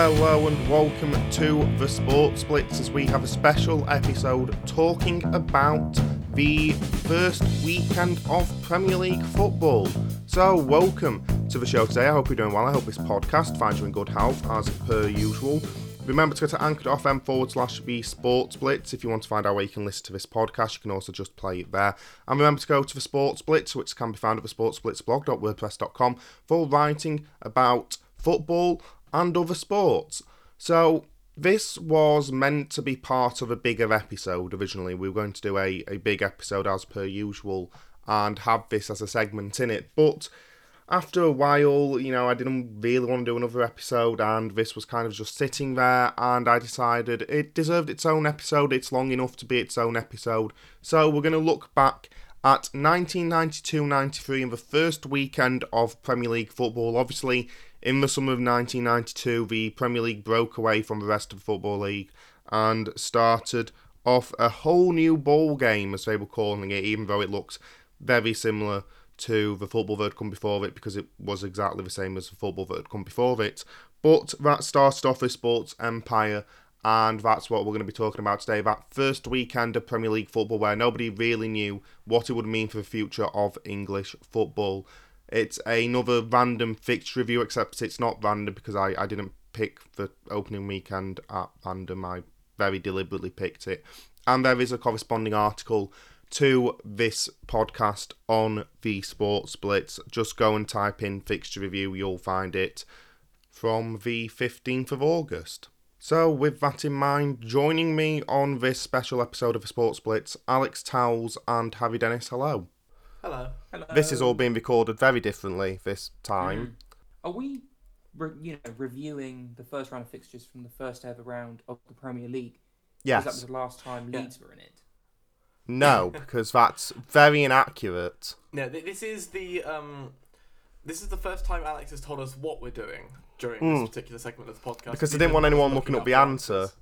Hello and welcome to the Sports Blitz as we have a special episode talking about the first weekend of Premier League football. So, welcome to the show today. I hope you're doing well. I hope this podcast finds you in good health as per usual. Remember to go to anchor.fm forward slash the sports blitz if you want to find out where you can listen to this podcast. You can also just play it there. And remember to go to the sports blitz, which can be found at the sportsblitzblog.wordpress.com for writing about football and other sports. So this was meant to be part of a bigger episode originally. We were going to do a, a big episode as per usual and have this as a segment in it. But after a while, you know, I didn't really want to do another episode and this was kind of just sitting there and I decided it deserved its own episode. It's long enough to be its own episode. So we're going to look back at 1992-93 in the first weekend of Premier League football. Obviously, in the summer of 1992, the Premier League broke away from the rest of the Football League and started off a whole new ball game, as they were calling it, even though it looks very similar to the football that had come before it because it was exactly the same as the football that had come before it. But that started off with Sports Empire, and that's what we're going to be talking about today. That first weekend of Premier League football where nobody really knew what it would mean for the future of English football. It's another random fixture review, except it's not random because I, I didn't pick the opening weekend at random. I very deliberately picked it. And there is a corresponding article to this podcast on the Sports Blitz. Just go and type in fixture review, you'll find it from the 15th of August. So, with that in mind, joining me on this special episode of the Sports Blitz, Alex Towells and Harry Dennis. Hello. Hello. Hello. This is all being recorded very differently this time. Mm. Are we, re- you know, reviewing the first round of fixtures from the first ever round of the Premier League? Yes. Because that was the last time Yeah. Leeds were in it. No, because that's very inaccurate. No, this is the um, this is the first time Alex has told us what we're doing during Hmm. this particular segment of the podcast. Because I didn't want anyone looking up the answer. answers.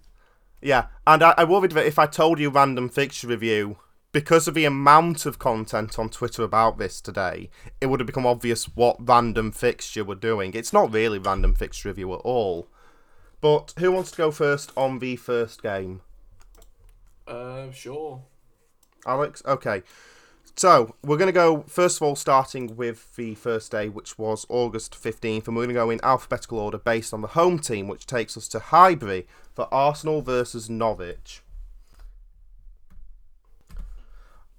Yeah, and I, I worried that if I told you random fixture review, because of the amount of content on Twitter about this today, it would have become obvious what random fixture we're doing. It's not really random fixture review at all. But who wants to go first on the first game? Uh, sure. Alex? Okay. So, we're going to go, first of all, starting with the first day, which was August 15th, and we're going to go in alphabetical order based on the home team, which takes us to Highbury for Arsenal versus Norwich.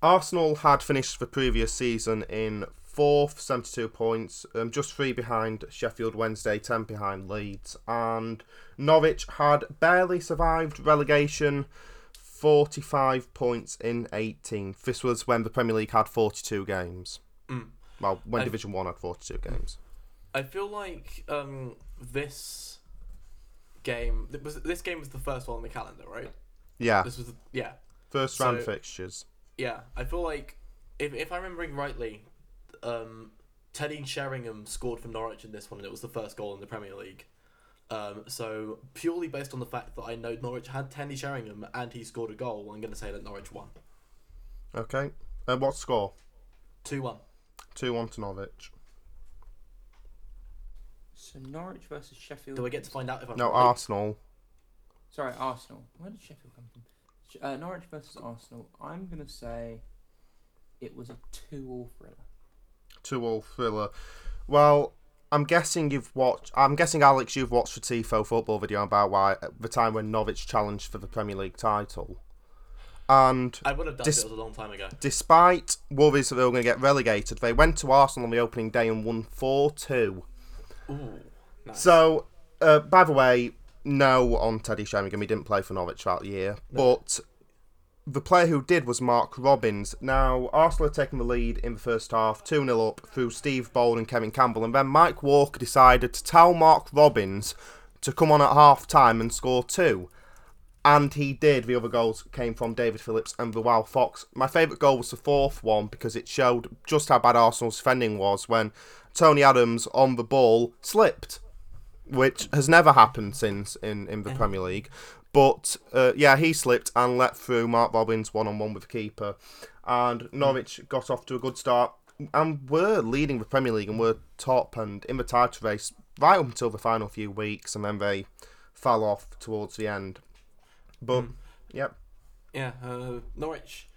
Arsenal had finished the previous season in fourth, 72 points, um, just three behind Sheffield Wednesday, 10 behind Leeds, and Norwich had barely survived relegation. 45 points in 18. This was when the Premier League had 42 games. Mm. Well, when I- Division 1 had 42 games. I feel like um this game was this game was the first one on the calendar, right? Yeah, This was yeah first round so- fixtures. yeah. I feel like if if I'm remembering rightly, um, Teddy Sheringham scored for Norwich in this one, and it was the first goal in the Premier League. Um, so purely based on the fact that I know Norwich had Teddy Sheringham and he scored a goal, I'm going to say that Norwich won Okay. Uh, what score? two one. 2 1 to Norwich. So Norwich versus Sheffield. Do I get to find out if I'm No, right? Arsenal. Sorry, Arsenal. Where did Sheffield come from? Uh, Norwich versus Arsenal. I'm gonna say it was a two-all thriller. 2 all thriller. Well, I'm guessing you've watched. I'm guessing, Alex, you've watched the TIFO football video about why the time when Norwich challenged for the Premier League title. And I would have done Dis- it. It was a long time ago. despite worries that they were going to get relegated, they went to Arsenal on the opening day and won 4 2. Ooh, nice. So, uh, by the way, no on Teddy Sheringham. He didn't play for Norwich the year. But the player who did was Mark Robins. Now, Arsenal had taken the lead in the first half, 2 0 up through Steve Bould and Kevin Campbell. And then Mike Walker decided to tell Mark Robins to come on at half time and score two. And he did. The other goals came from David Phillips and the Wild Fox. My favourite goal was the fourth one because it showed just how bad Arsenal's defending was when Tony Adams on the ball slipped, which has never happened since in, in the Premier League. But uh, yeah, he slipped and let through Mark Robins one on one with the keeper. And Norwich got off to a good start and were leading the Premier League and were top and in the title race right up until the final few weeks. And then they fell off towards the end. But Mm. yep, Yeah, uh, Norwich.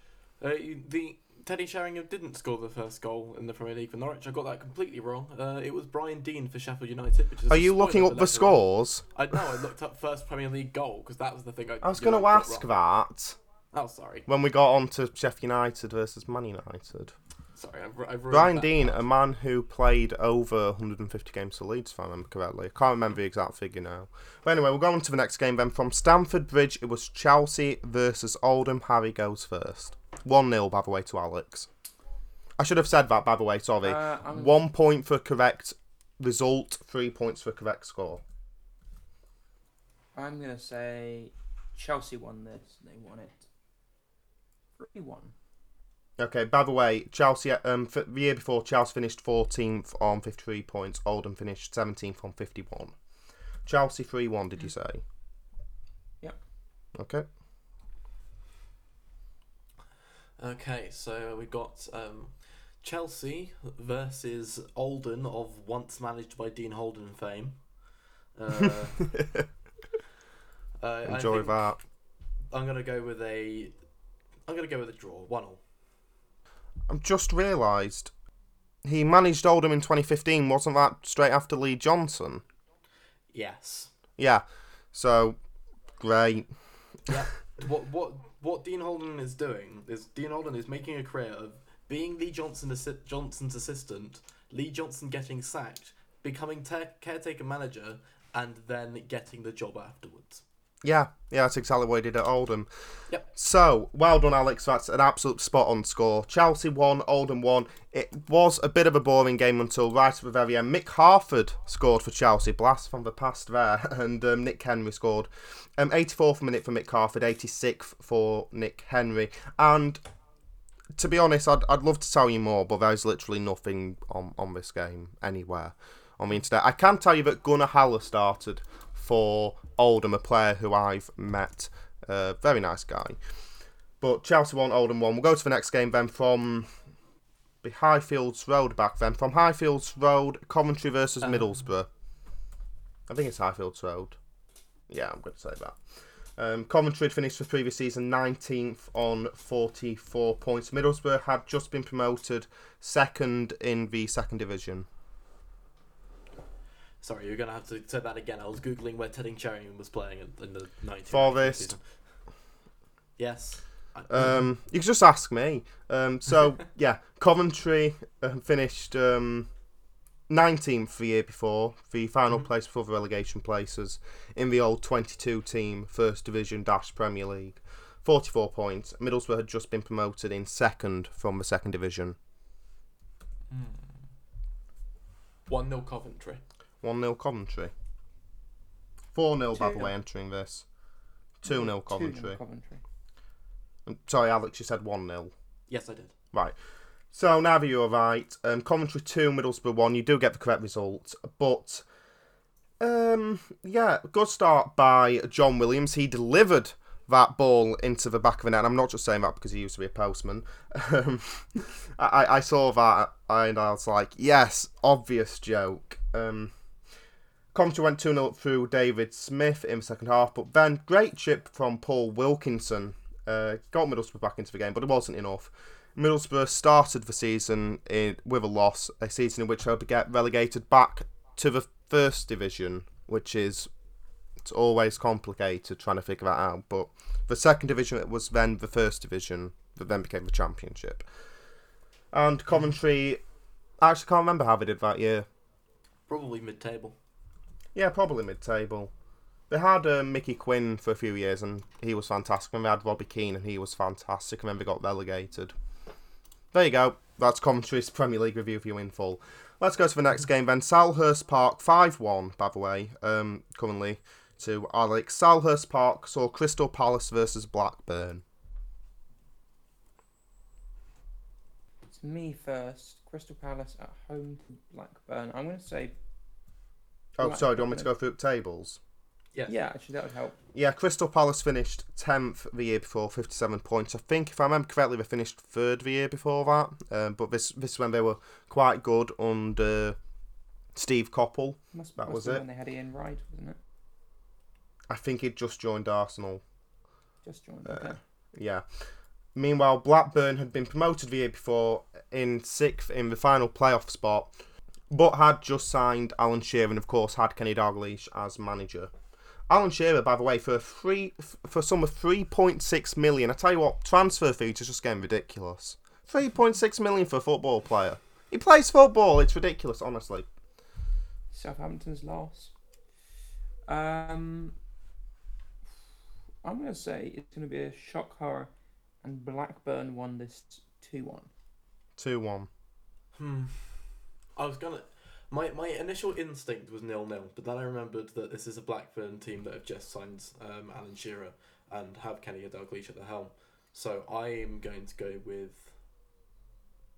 Uh, the Teddy Sheringham didn't score the first goal in the Premier League for Norwich. I got that completely wrong. Uh, it was Brian Deane for Sheffield United. Which is are you looking up the on. scores? I know. I looked up first Premier League goal because that was the thing I. I was going to ask that Oh, sorry. when we got on to Sheffield United versus Man United. Sorry, I've, I've Brian Deane, a man who played over 150 games for Leeds, if I remember correctly. I can't remember the exact figure now. But anyway, we'll go on to the next game then. From Stamford Bridge, it was Chelsea versus Oldham. Harry goes first. 1 0, by the way, to Alex. I should have said that, by the way, sorry. Uh, One point for correct result, three points for correct score. I'm gonna say Chelsea won this. They won it. Three one. Okay, by the way, Chelsea, um, the year before, Chelsea finished 14th on 53 points. Oldham finished 17th on 51. Chelsea 3 1, did you say? Yep. Okay. Okay, so we've got um, Chelsea versus Oldham of once managed by Dean Holden fame. Uh, uh, Enjoy that. I'm gonna go with a. I'm gonna go with a draw, one all. I've just realised he managed Oldham in 2015. Wasn't that straight after Lee Johnson? Yes. Yeah. So, great. Yeah. what what what Dean Holden is doing is Dean Holden is making a career of being Lee Johnson assi- Johnson's assistant, Lee Johnson getting sacked, becoming caretaker manager, and then getting the job afterwards. Yeah, yeah, that's exactly what he did at Oldham. Yep. So, well done, Alex. That's an absolute spot on score. Chelsea won, Oldham won. It was a bit of a boring game until right at the very end. Mick Harford scored for Chelsea, blast from the past there, and um, Nick Henry scored. Um, 84th minute for Mick Harford, 86th for Nick Henry. And to be honest, I'd, I'd love to tell you more, but there's literally nothing on, on this game anywhere on the internet. I can tell you that Gunnar Haller started for Oldham, a player who I've met. Uh, very nice guy. But Chelsea won, Oldham won. We'll go to the next game then from the Highfields Road back then. From Highfields Road, Coventry versus Um. Middlesbrough. I think it's Highfields Road. Yeah, I'm going to say that. Um, Coventry had finished the previous season 19th on 44 points. Middlesbrough had just been promoted second in the second division. Sorry, you're gonna have to say that again. I was googling where Teddy Sheringham was playing in, in the 19th Forest. Yes. Um, you can just ask me. Um, so yeah, Coventry uh, finished um, 19th the year before, the final Mhm. place before the relegation places in the old 22 team First Division Dash Premier League. 44 points. Middlesbrough had just been promoted in second from the second division. One 0 Coventry. 1 0 Coventry. 4 0 by the way, entering this. 2 0 2-0 Coventry. Coventry. Um, Sorry, Alex, you said 1 0. Yes, I did. Right. So now that you're right, um, Coventry two, Middlesbrough one. You do get the correct result, but um, yeah, good start by John Williams. He delivered that ball into the back of the net. And I'm not just saying that because he used to be a postman. Um, I, I saw that and I was like, yes, obvious joke. Um, Coventry went 2 0 up through David Smith in the second half, but then great chip from Paul Wilkinson uh, got Middlesbrough back into the game, but it wasn't enough. Middlesbrough started the season in, with a loss, a season in which they'll get relegated back to the first division, which is it's always complicated trying to figure that out. But the second division it was then the first division that then became the championship. And Coventry, I actually can't remember how they did that year. Probably mid table. Yeah, probably mid-table. They had uh, Mickey Quinn for a few years, and he was fantastic. And they had Robbie Keane, and he was fantastic. And then they got relegated. There you go. That's Coventry's Premier League review for you in full. Let's go to the next game then. Selhurst Park, 5-1, by the way, um, currently to Alex. Selhurst Park saw Crystal Palace versus Blackburn. It's me first. Crystal Palace at home to Blackburn. I'm going to say Oh, sorry, do you want me to go through tables? Yeah. yeah. Actually, that would help. Yeah, Crystal Palace finished 10th the year before, 57 points. I think, if I remember correctly, they finished third the year before that. Um, but this this is when they were quite good under Steve Coppell. Must, That must was it. when they had Ian Wright, wasn't it? I think he'd just joined Arsenal. Just joined. Uh, Okay. Yeah. Meanwhile, Blackburn had been promoted the year before in sixth in the final playoff spot, but had just signed Alan Shearer and, of course, had Kenny Dalglish as manager. Alan Shearer, by the way, for a free for a sum of three point six million. I tell you what, transfer fees are just getting ridiculous. Three point six million for a football player. He plays football. It's ridiculous, honestly. Southampton's loss. Um, I'm gonna say it's gonna be a shock horror, and Blackburn won this two one. Two one. Hmm. I was gonna. My my initial instinct was nil nil, but then I remembered that this is a Blackburn team that have just signed um, Alan Shearer and have Kenny Dalglish at the helm. So I am going to go with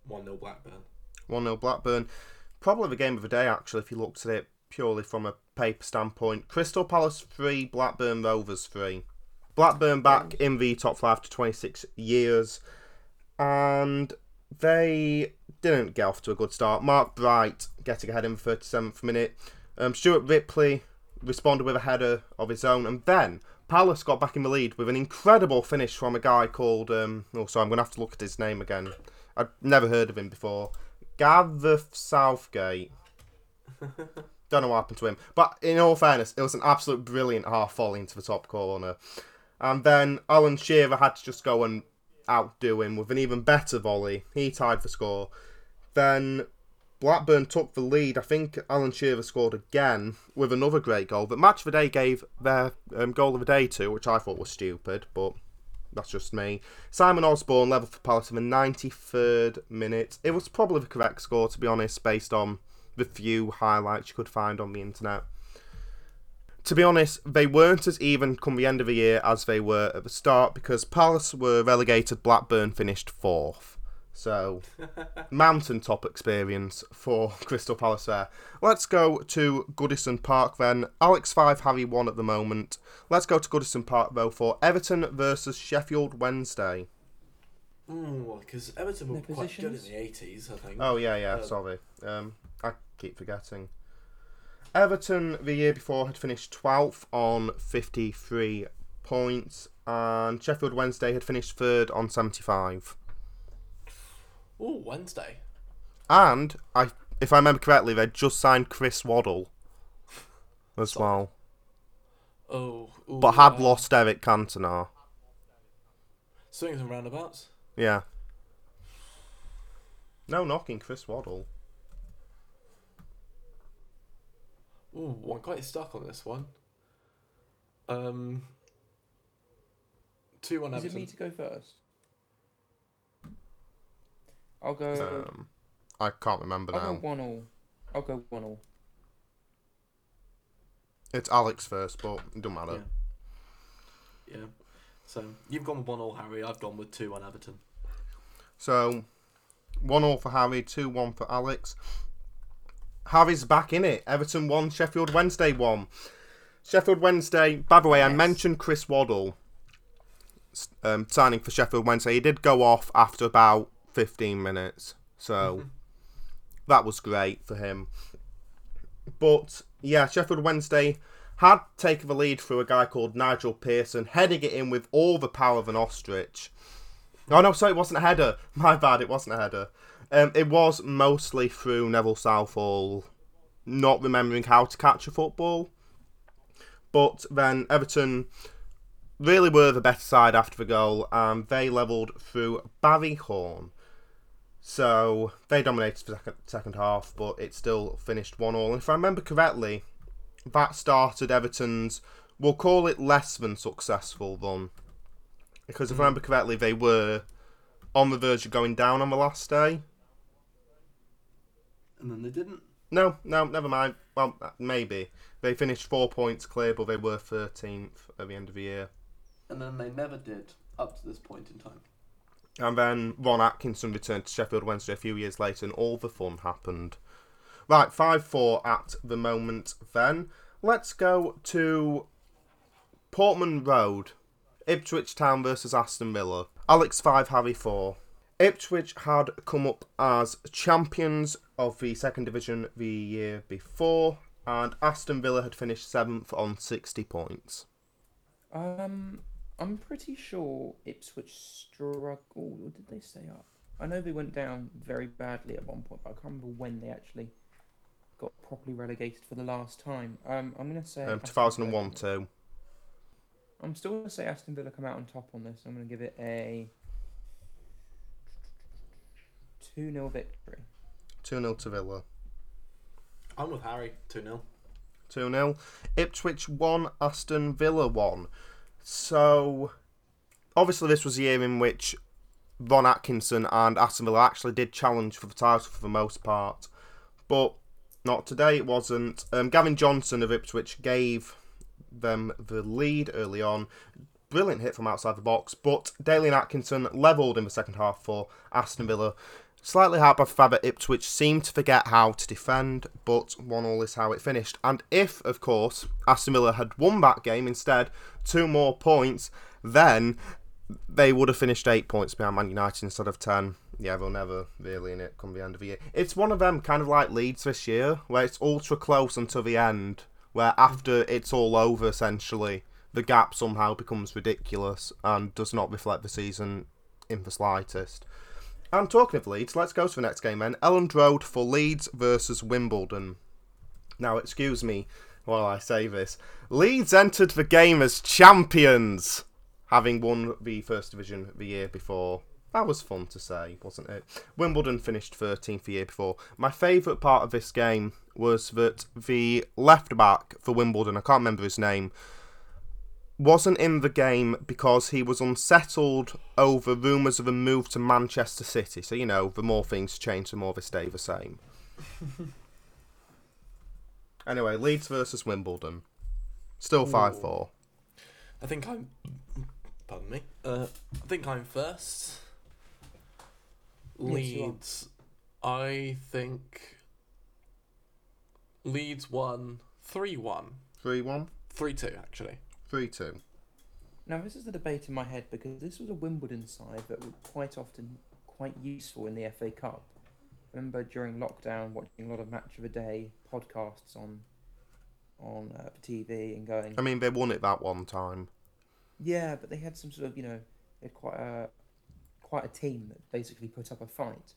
one 0 Blackburn. 1 0 Blackburn. Probably the game of the day, actually, if you looked at it purely from a paper standpoint. Crystal Palace 3, Blackburn Rovers 3. Blackburn back in the top 5 to 26 years. And they didn't get off to a good start. Mark Bright getting ahead in the 37th minute. Um, Stuart Ripley responded with a header of his own. And then Palace got back in the lead with an incredible finish from a guy called. Um, oh, sorry, I'm going to have to look at his name again. I'd never heard of him before. Gareth Southgate. Don't know what happened to him. But in all fairness, it was an absolute brilliant half volley into the top corner. And then Alan Shearer had to just go and outdo him with an even better volley. He tied the score. Then Blackburn took the lead. I think Alan Shearer scored again with another great goal that Match of the Day gave their um, goal of the day to, which I thought was stupid, but that's just me. Simon Osborne level for Palace in the 93rd minute. It was probably the correct score, to be honest, based on the few highlights you could find on the internet. To be honest, they weren't as even come the end of the year as they were at the start because Palace were relegated, Blackburn finished fourth. So, mountaintop experience for Crystal Palace there. Let's go to Goodison Park then. Alex 5, Harry 1 at the moment. Let's go to Goodison Park though for Everton versus Sheffield Wednesday. Ooh, because Everton were Their quite good in the eighties, I think. Oh, yeah, yeah, Um, sorry. Um, I keep forgetting. Everton the year before had finished 12th on 53 points, and Sheffield Wednesday had finished third on 75. Ooh, Wednesday. And I, if I remember correctly, they just signed Chris Waddle as well, Oh, ooh, but had uh, lost Eric Cantona. Swings and roundabouts. Yeah. No knocking Chris Waddle. Ooh, I'm quite stuck on this one. Um, two one Is it me to go first? I'll go. Um, I can't remember now. I'll go one all. I'll go one all. It's Alex first, but it doesn't matter. Yeah. Yeah. So you've gone with one all, Harry. I've gone with two one Everton. So, one all for Harry, two one for Alex. Harry's back in it. Everton won, Sheffield Wednesday won. Sheffield Wednesday. By the way, I mentioned Chris Waddle um, signing for Sheffield Wednesday. He did go off after about fifteen minutes, so that was great for him. But yeah, Sheffield Wednesday had taken the lead through a guy called Nigel Pearson, heading it in with all the power of an ostrich. Oh no, sorry, it wasn't a header. My bad, it wasn't a header. Um, it was mostly through Neville Southall not remembering how to catch a football. But then Everton really were the better side after the goal, and they levelled through Barry Horne. So they dominated the second, second half, but it still finished 1 all. And if I remember correctly, that started Everton's, we'll call it less than successful run. Because if I hmm. remember correctly, they were on the verge of going down on the last day. And then they didn't. No, no, never mind. Well, uh, maybe. They finished four points clear, but they were 13th at the end of the year. And then they never did up to this point in time. And then Ron Atkinson returned to Sheffield Wednesday a few years later, and all the fun happened. Right, 5 4 at the moment then. Let's go to Portman Road. Ipswich Town versus Aston Villa. Alex 5, Harry 4. Ipswich had come up as champions of the second division the year before, and Aston Villa had finished seventh on 60 points. Um, I'm pretty sure Ipswich struggled. Or did they stay up? I know they went down very badly at one point, but I can't remember when they actually got properly relegated for the last time. Um, I'm gonna say Um, 2001 Villa. too. I'm still gonna say Aston Villa come out on top on this. I'm gonna give it a two 0 victory. 2 0 to Villa. I'm with Harry. Two 0 2 0. Ipswich 1, Aston Villa 1. So, obviously, this was a year in which Ron Atkinson and Aston Villa actually did challenge for the title for the most part. But not today, it wasn't. Um, Gavin Johnson of Ipswich gave them the lead early on. Brilliant hit from outside the box, but Dalian Atkinson levelled in the second half for Aston Villa. Slightly hard by that Ipswich seemed to forget how to defend, but 1 all is how it finished. And if, of course, Aston Villa had won that game instead, two more points, then they would have finished eight points behind Man United instead of 10. Yeah, they'll never really in it come the end of the year. It's one of them kind of like Leeds this year, where it's ultra close until the end, where after it's all over, essentially, the gap somehow becomes ridiculous and does not reflect the season in the slightest. And talking of Leeds, let's go to the next game then. Elland Road for Leeds versus Wimbledon. Now, excuse me while I say this. Leeds entered the game as champions, having won the First Division the year before. That was fun to say, wasn't it? Wimbledon finished 13th the year before. My favourite part of this game was that the left back for Wimbledon, I can't remember his name, wasn't in the game because he was unsettled over rumours of a move to Manchester City. So, you know, the more things change, the more they stay the same. anyway, Leeds versus Wimbledon. Still 5 4. I think I'm. Pardon me. Uh, I think I'm first. Yes. Leeds. I think. Leeds won 3 1. 3 1. 3 2, actually. 3 2. Now, this is the debate in my head because this was a Wimbledon side that were quite often quite useful in the FA Cup. I remember during lockdown watching a lot of Match of the Day podcasts on on uh, TV and going, I mean, they won it that one time. yeah, but they had some sort of you know they had quite a quite a team that basically put up a fight.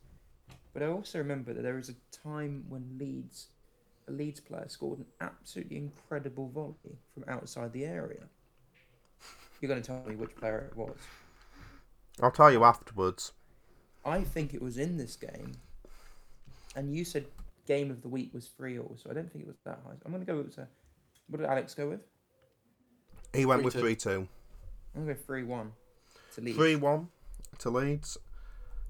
But I also remember that there was a time when Leeds a Leeds player scored an absolutely incredible volley from outside the area. You're going to tell me which player it was. I'll tell you afterwards. I think it was in this game, and you said game of the week was three all, so I don't think it was that high. I'm going to go with a. What did Alex go with? He went with 3-2. 3 2. I'm going to go three one to Leeds. 3 1 to Leeds.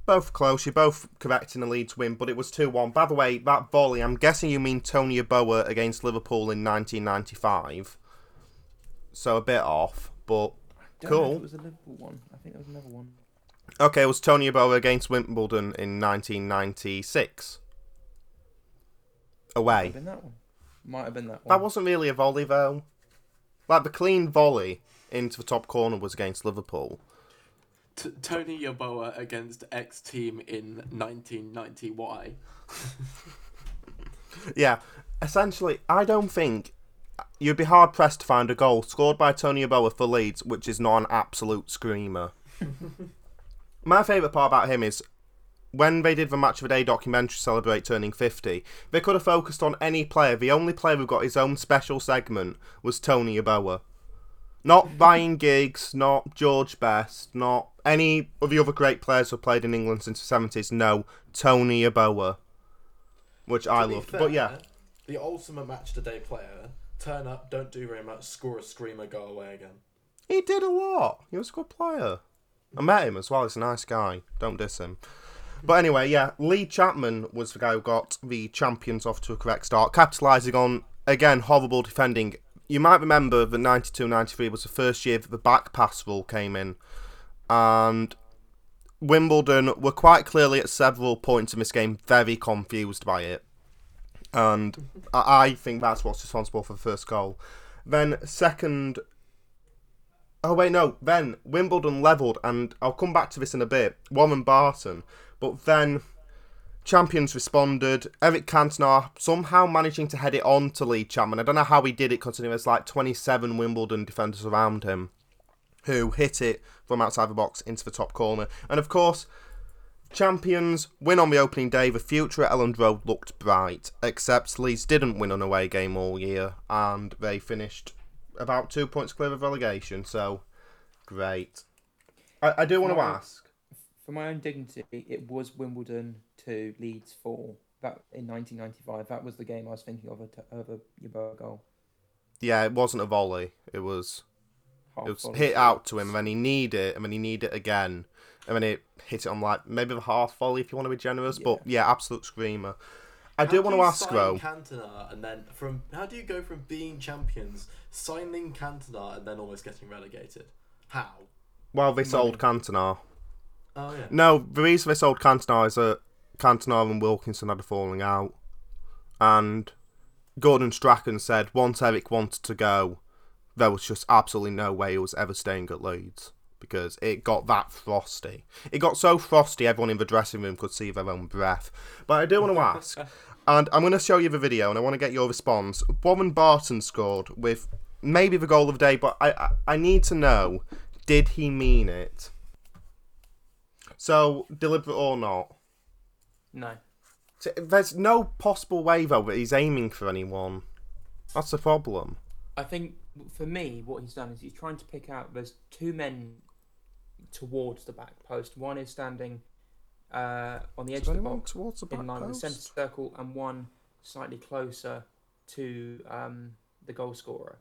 Both close. You're both correct in a Leeds win, but it was 2 1. By the way, that volley, I'm guessing you mean Tony Yeboah against Liverpool in 1995. So a bit off, but Don't know if cool. it was a Liverpool one. I think was another one. okay, it was Tony Yeboah against Wimbledon in 1996. Might Away. have been that one. Might have been that one. That wasn't really a volley, though. Like, the clean volley into the top corner was against Liverpool. T- Tony Yeboah against X team in 1990 Y. Yeah, essentially, I don't think you'd be hard pressed to find a goal scored by Tony Yeboah for Leeds, which is not an absolute screamer. My favourite part about him is when they did the Match of the Day documentary celebrate turning 50, they could have focused on any player. The only player who got his own special segment was Tony Yeboah. Not Ryan Giggs, not George Best, not any of the other great players who played in England since the 70s. No, Tony Yeboah. Which I To be loved. fair, But yeah, The ultimate match today player. Turn up, don't do very much, score a screamer, go away again. He did a lot. He was a good player. I met him as well. He's a nice guy. Don't diss him. But anyway, yeah, Lee Chapman was the guy who got the champions off to a correct start, capitalising on, again, horrible defending. You might remember that 92 93 was the first year that the back pass rule came in. And Wimbledon were quite clearly at several points in this game very confused by it. And I think that's what's responsible for the first goal. Then, second Oh wait, no. Then Wimbledon levelled, and I'll come back to this in a bit. Warren Barton, but then champions responded. Eric Cantona somehow managing to head it on to Lee Chapman. I don't know how he did it, considering there's like 27 Wimbledon defenders around him. who hit it from outside the box into the top corner. And of course, champions win on the opening day. The future at Elland Road looked bright, except Leeds didn't win an away game all year, and they finished about two points clear of relegation. So, great. I, I do want to ask. For my own dignity, it was Wimbledon to Leeds four. That in 1995. That was the game I was thinking of a- over Yeboah goal. Yeah, it wasn't a volley. It was Half it was volley. hit out to him, and then he needed it, and then he needed it again, and then it hit it on like maybe the half volley if you want to be generous. But yeah, absolute screamer. I How do want to ask though. Cantona and then from how do you go from being champions, signing Cantona, and then almost getting relegated? How? Well, they Money. sold Cantona. Oh yeah. No, the reason they sold Cantona is that Cantona and Wilkinson had a falling out, and Gordon Strachan said once Eric wanted to go, there was just absolutely no way he was ever staying at Leeds because it got that frosty. It got so frosty everyone in the dressing room could see their own breath. But I do want to ask, and I'm going to show you the video, and I want to get your response. Warren Barton scored with maybe the goal of the day, but I I, I need to know, did he mean it? So deliberate or not? No. So, There's no possible way though that he's aiming for anyone. That's the problem. I think for me, what he's done is he's trying to pick out. There's two men towards the back post. One is standing uh, on the edge of the box towards the back in line with the centre circle, and one slightly closer to um, the goal scorer.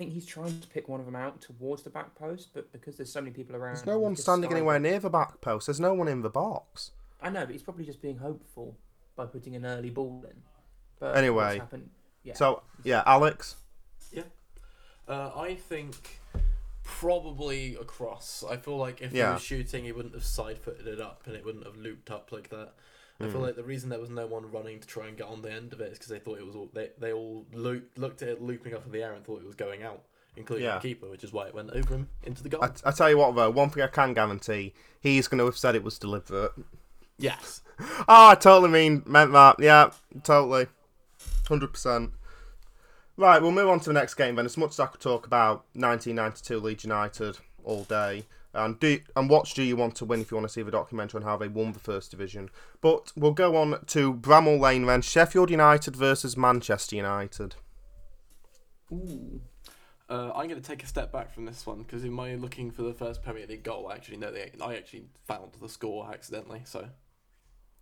I think he's trying to pick one of them out towards the back post, but because there's so many people around, There's no one standing anywhere near the back post. There's no one in the box. I know, but he's probably just being hopeful by putting an early ball in. But Anyway, happened? Yeah. So yeah, Alex. Yeah, uh, I think probably across. I feel like if he was shooting, he wouldn't have side footed it up and it wouldn't have looped up like that. I Hmm. feel like the reason there was no one running to try and get on the end of it is because they thought it was all they they all lo- looked at it looping up in the air and thought it was going out, including Yeah. the keeper, which is why it went over him into the goal. I, I tell you what though, one thing I can guarantee, he's going to have said it was deliberate. yes. Oh, I totally mean meant that. Yeah, totally, hundred percent. Right, we'll move on to the next game then. As much as I could talk about 1992 Leeds United all day, and do and watch Do You Want to Win if you want to see the documentary on how they won the first division. But we'll go on to Bramall Lane then. Sheffield United versus Manchester United. Ooh. Uh, I'm going to take a step back from this one because in my looking for the first Premier League goal, I actually know they I actually found the score accidentally. So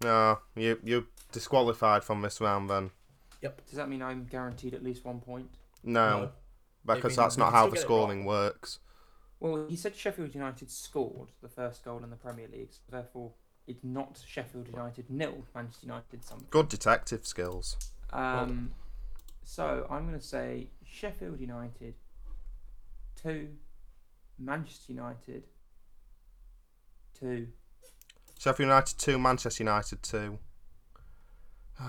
Ah, you you disqualified from this round then. Yep. Does that mean I'm guaranteed at least one point? No, No. because that's not how the scoring works. Well, he said Sheffield United scored the first goal in the Premier League, so therefore it's not Sheffield United nil, Manchester United something. Good detective skills. Um, so I'm going to say Sheffield United two, Manchester United two. Sheffield United 2, Manchester United 2.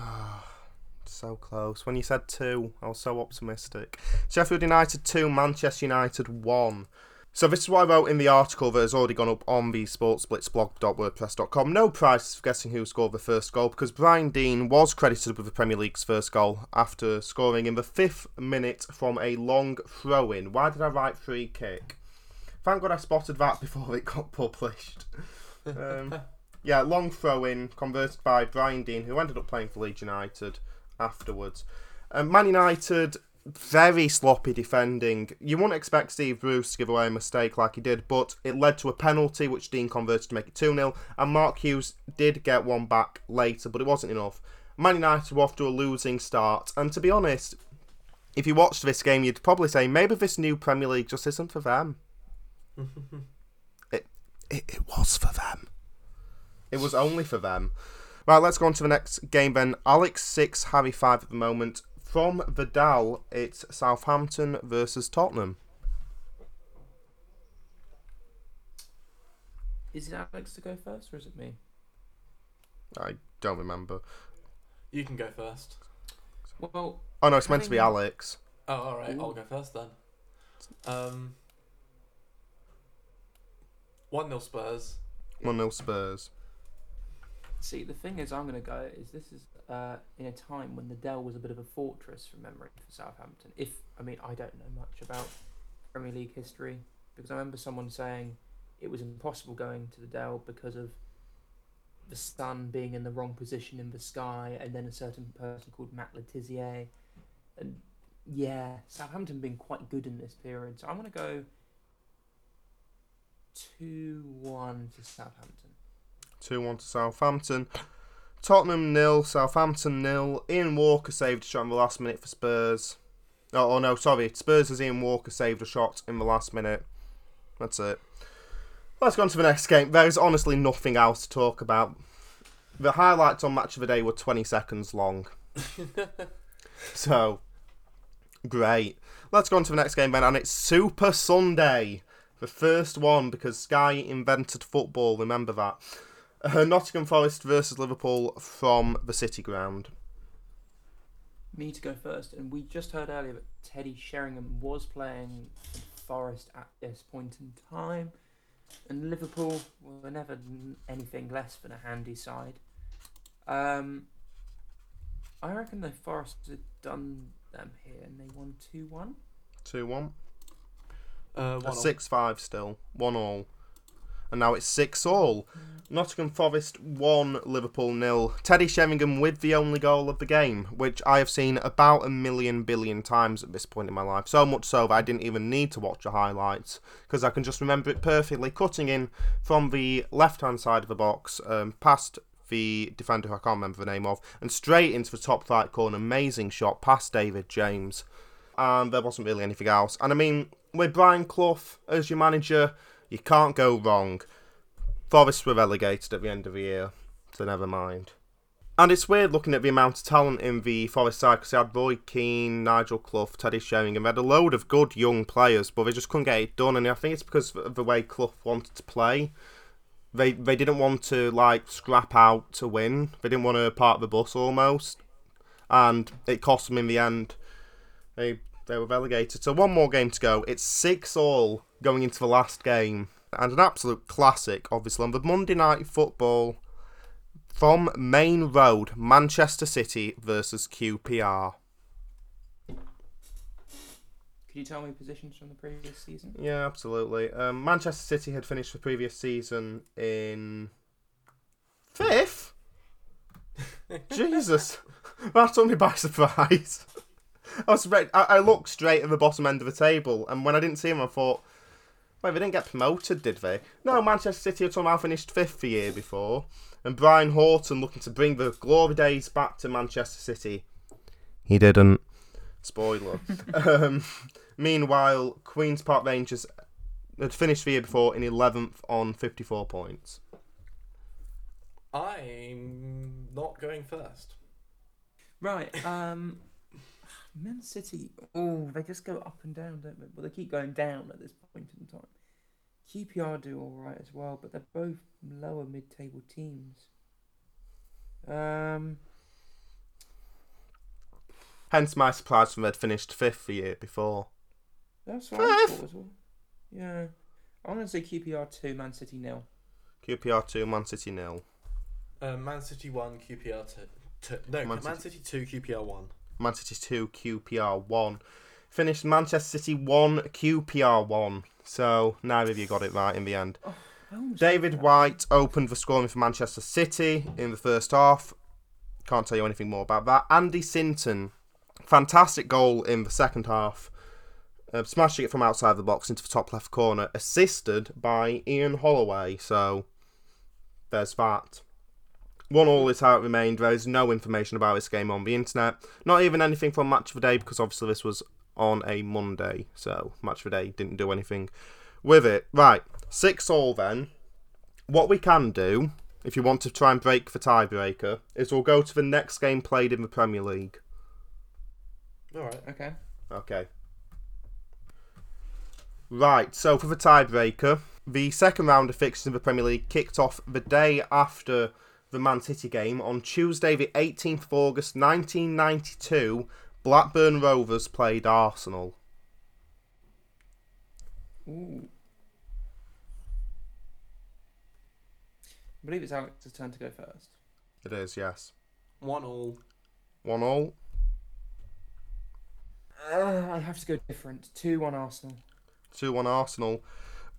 so close. When you said 2, I was so optimistic. Sheffield United 2, Manchester United 1. So this is what I wrote in the article that has already gone up on the sportsblitzblog.wordpress.com. No prizes for guessing who scored the first goal because Brian Deane was credited with the Premier League's first goal after scoring in the fifth minute from a long throw-in. Why did I write free kick? Thank God I spotted that before it got published. Um, yeah, long throw in converted by Brian Deane, who ended up playing for Leeds United afterwards. Um, Man United, very sloppy defending. You wouldn't expect Steve Bruce to give away a mistake like he did, but it led to a penalty which Deane converted to make it 2 0. And Mark Hughes did get one back later, but it wasn't enough. Man United were off to a losing start, and to be honest, if you watched this game, you'd probably say maybe this new Premier League just isn't for them. it, it it was for them. It was only for them. Right, let's go on to the next game then. Alex 6, Harry 5 at the moment. From the Dell, it's Southampton versus Tottenham. Is it Alex to go first, or is it me? I don't remember. you can go first. Well, Oh no, it's meant to be Having- Alex. Oh, all right. I'll go first then. Um, one 0 Spurs. 1 0 Spurs. see, the thing is, I'm going to go is this is uh, in a time when the Dell was a bit of a fortress from memory for Southampton. If I mean, I don't know much about Premier League history, because I remember someone saying it was impossible going to the Dell because of the sun being in the wrong position in the sky, and then a certain person called Matt Le Tissier, and yeah, Southampton been quite good in this period. So I'm gonna go two one to Southampton. 2 1 to Southampton. Tottenham nil, Southampton nil. Ian Walker saved a shot in the last minute for Spurs. Oh, oh no, sorry. Spurs as Ian Walker saved a shot in the last minute. That's it. Let's go on to the next game. There is honestly nothing else to talk about. The highlights on Match of the Day were 20 seconds long. so, great. Let's go on to the next game then, and it's Super Sunday. The first one because Sky invented football, remember that. Uh, Nottingham Forest versus Liverpool from the City Ground. Me to go first, and we just heard earlier that Teddy Sheringham was playing for Forest at this point in time, and Liverpool were never anything less than a handy side. Um, I reckon the Forest had done them here, and they won two one. 2 1. Uh, one all. 6 5 still. 1 all. And now it's 6 all. Nottingham Forest 1, Liverpool nil. Teddy Sheringham with the only goal of the game, which I have seen about a million billion times at this point in my life. So much so that I didn't even need to watch the highlights because I can just remember it perfectly. Cutting in from the left hand side of the box, um, past the defender who I can't remember the name of, and straight into the top right corner. Amazing shot past David James. And there wasn't really anything else. And I mean, with Brian Clough as your manager, you can't go wrong. Forest were relegated at the end of the year, so never mind. And it's weird looking at the amount of talent in the Forest side because they had Roy Keane, Nigel Clough, Teddy Sheringham. They had a load of good young players, but they just couldn't get it done. And I think it's because of the way Clough wanted to play. They they didn't want to like scrap out to win. They didn't want to park the bus almost, and it cost them in the end. They they were relegated. So one more game to go. It's six all going into the last game, and an absolute classic, obviously on the Monday night football from Maine Road, Manchester City versus QPR. Could you tell me positions from the previous season? Yeah, absolutely. Um, Manchester City had finished the previous season in fifth. Jesus, that took me by surprise. I was re- I, I looked straight at the bottom end of the table, and when I didn't see him, I thought, "Wait, they didn't get promoted, did they?" No, Manchester City had somehow finished fifth the year before, and Brian Horton looking to bring the glory days back to Manchester City. He didn't. Spoiler. um, meanwhile, Queens Park Rangers had finished the year before in 11th on 54 points. I'm not going first. Right. Um, Man City. Oh, they just go up and down, don't they? Well, they keep going down at this point in time. QPR do all right as well, but they're both lower mid-table teams. Um, Hence my surprise when they'd finished fifth the year before. that's what I Fifth? thought as well. Yeah, I'm gonna say QPR two, Man City nil. QPR 2, Man City nil. Uh, Man City one, QPR two. two no, Man Man, City two, QPR one. Man City 2, QPR 1. Finished Manchester City 1, QPR 1. So neither of you got it right in the end. Almost David. White opened the scoring for Manchester City in the first half. Can't tell you anything more about that. Andy Sinton, fantastic goal in the second half. Uh, smashing it from outside the box into the top left corner, assisted by Ian Holloway. So there's that. One all is how it remained. There is no information about this game on the internet. Not even anything from Match of the Day because obviously this was on a Monday. So Match of the Day didn't do anything with it. Right, six all then. What we can do, if you want to try and break the tiebreaker, is we'll go to the next game played in the Premier League. All right. Okay. Okay. Right, so for the tiebreaker, the second round of fixtures in the Premier League kicked off the day after the Man City game on Tuesday, the 18th of August 1992. Blackburn Rovers played Arsenal. Ooh. I believe it's Alex's turn to go first. It is, yes. One all. One all. Uh, I have to go different. Two one Arsenal. 2 1 Arsenal.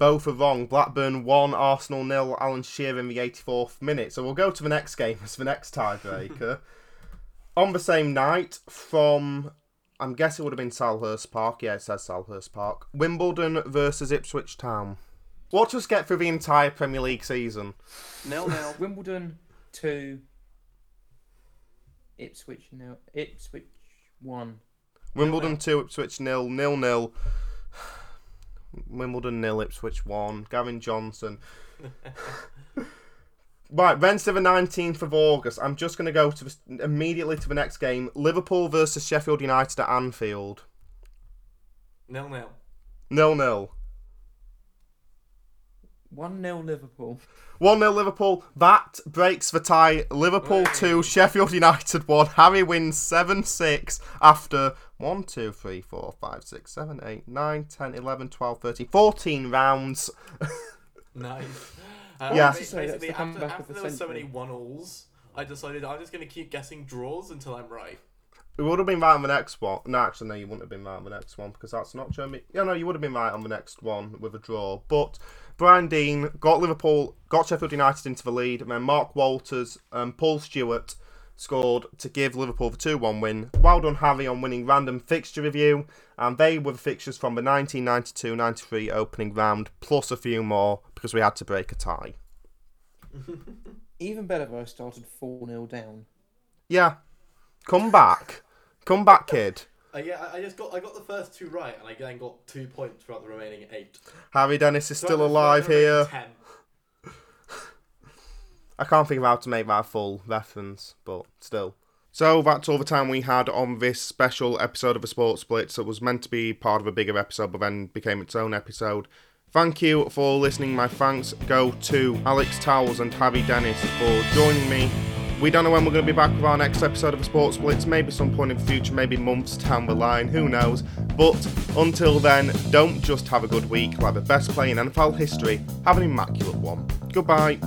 Both are wrong. Blackburn 1, Arsenal nil. Alan Shearer in the 84th minute. So we'll go to the next game as the next tiebreaker. On the same night, from I'm guessing it would have been Selhurst Park. Yeah, it says Selhurst Park. Wimbledon versus Ipswich Town. Watch us get through the entire Premier League season. Nil nil. Wimbledon two. Ipswich nil. Ipswich one. Wimbledon 2, Ipswich nil, nil nil. Wimbledon nil, Ipswich 1. Gavin Johnson. right, Wednesday the 19th of August. I'm just going to go to the, immediately to the next game. Liverpool versus Sheffield United at Anfield. Nil nil. Nil nil. One 0 Liverpool. 1 0 Liverpool. That breaks the tie. Liverpool Hey. 2, Sheffield United 1. Harry wins 7 6 after 1, 2, 3, 4, 5, 6, 7, 8, 9, 10, 11, 12, 13, 14 rounds. Nice. Yeah. Uh, Yeah. ba- To say that's Basically, the after, after the there were so many one-alls, I decided I'm just going to keep guessing draws until I'm right. We would have been right on the next one. No, actually, no, you wouldn't have been right on the next one because that's not showing me. Yeah, no, you would have been right on the next one with a draw. But Brian Deane got Liverpool, got Sheffield United into the lead, and then Mark Walters and Paul Stewart scored to give Liverpool the 2 1 win. Well done, Harry, on winning random fixture review. And they were the fixtures from the 1992 93 opening round, plus a few more because we had to break a tie. Even better if I started 4 0 down. Yeah. Come back. Come back, kid. Uh, yeah, I, I just got I got the first two right, and I then got two points throughout the remaining eight. Harry Dennis is So still alive here. Ten. I can't think of how to make that full reference, but still. So that's all the time we had on this special episode of the Sports Blitz that was meant to be part of a bigger episode but then became its own episode. Thank you for listening. My thanks go to Alex Towells and Harry Dennis for joining me. We don't know when we're going to be back with our next episode of the Sports Blitz, maybe some point in the future, maybe months down the line, who knows. But until then, don't just have a good week, like the best play in NFL history, have an immaculate one. Goodbye.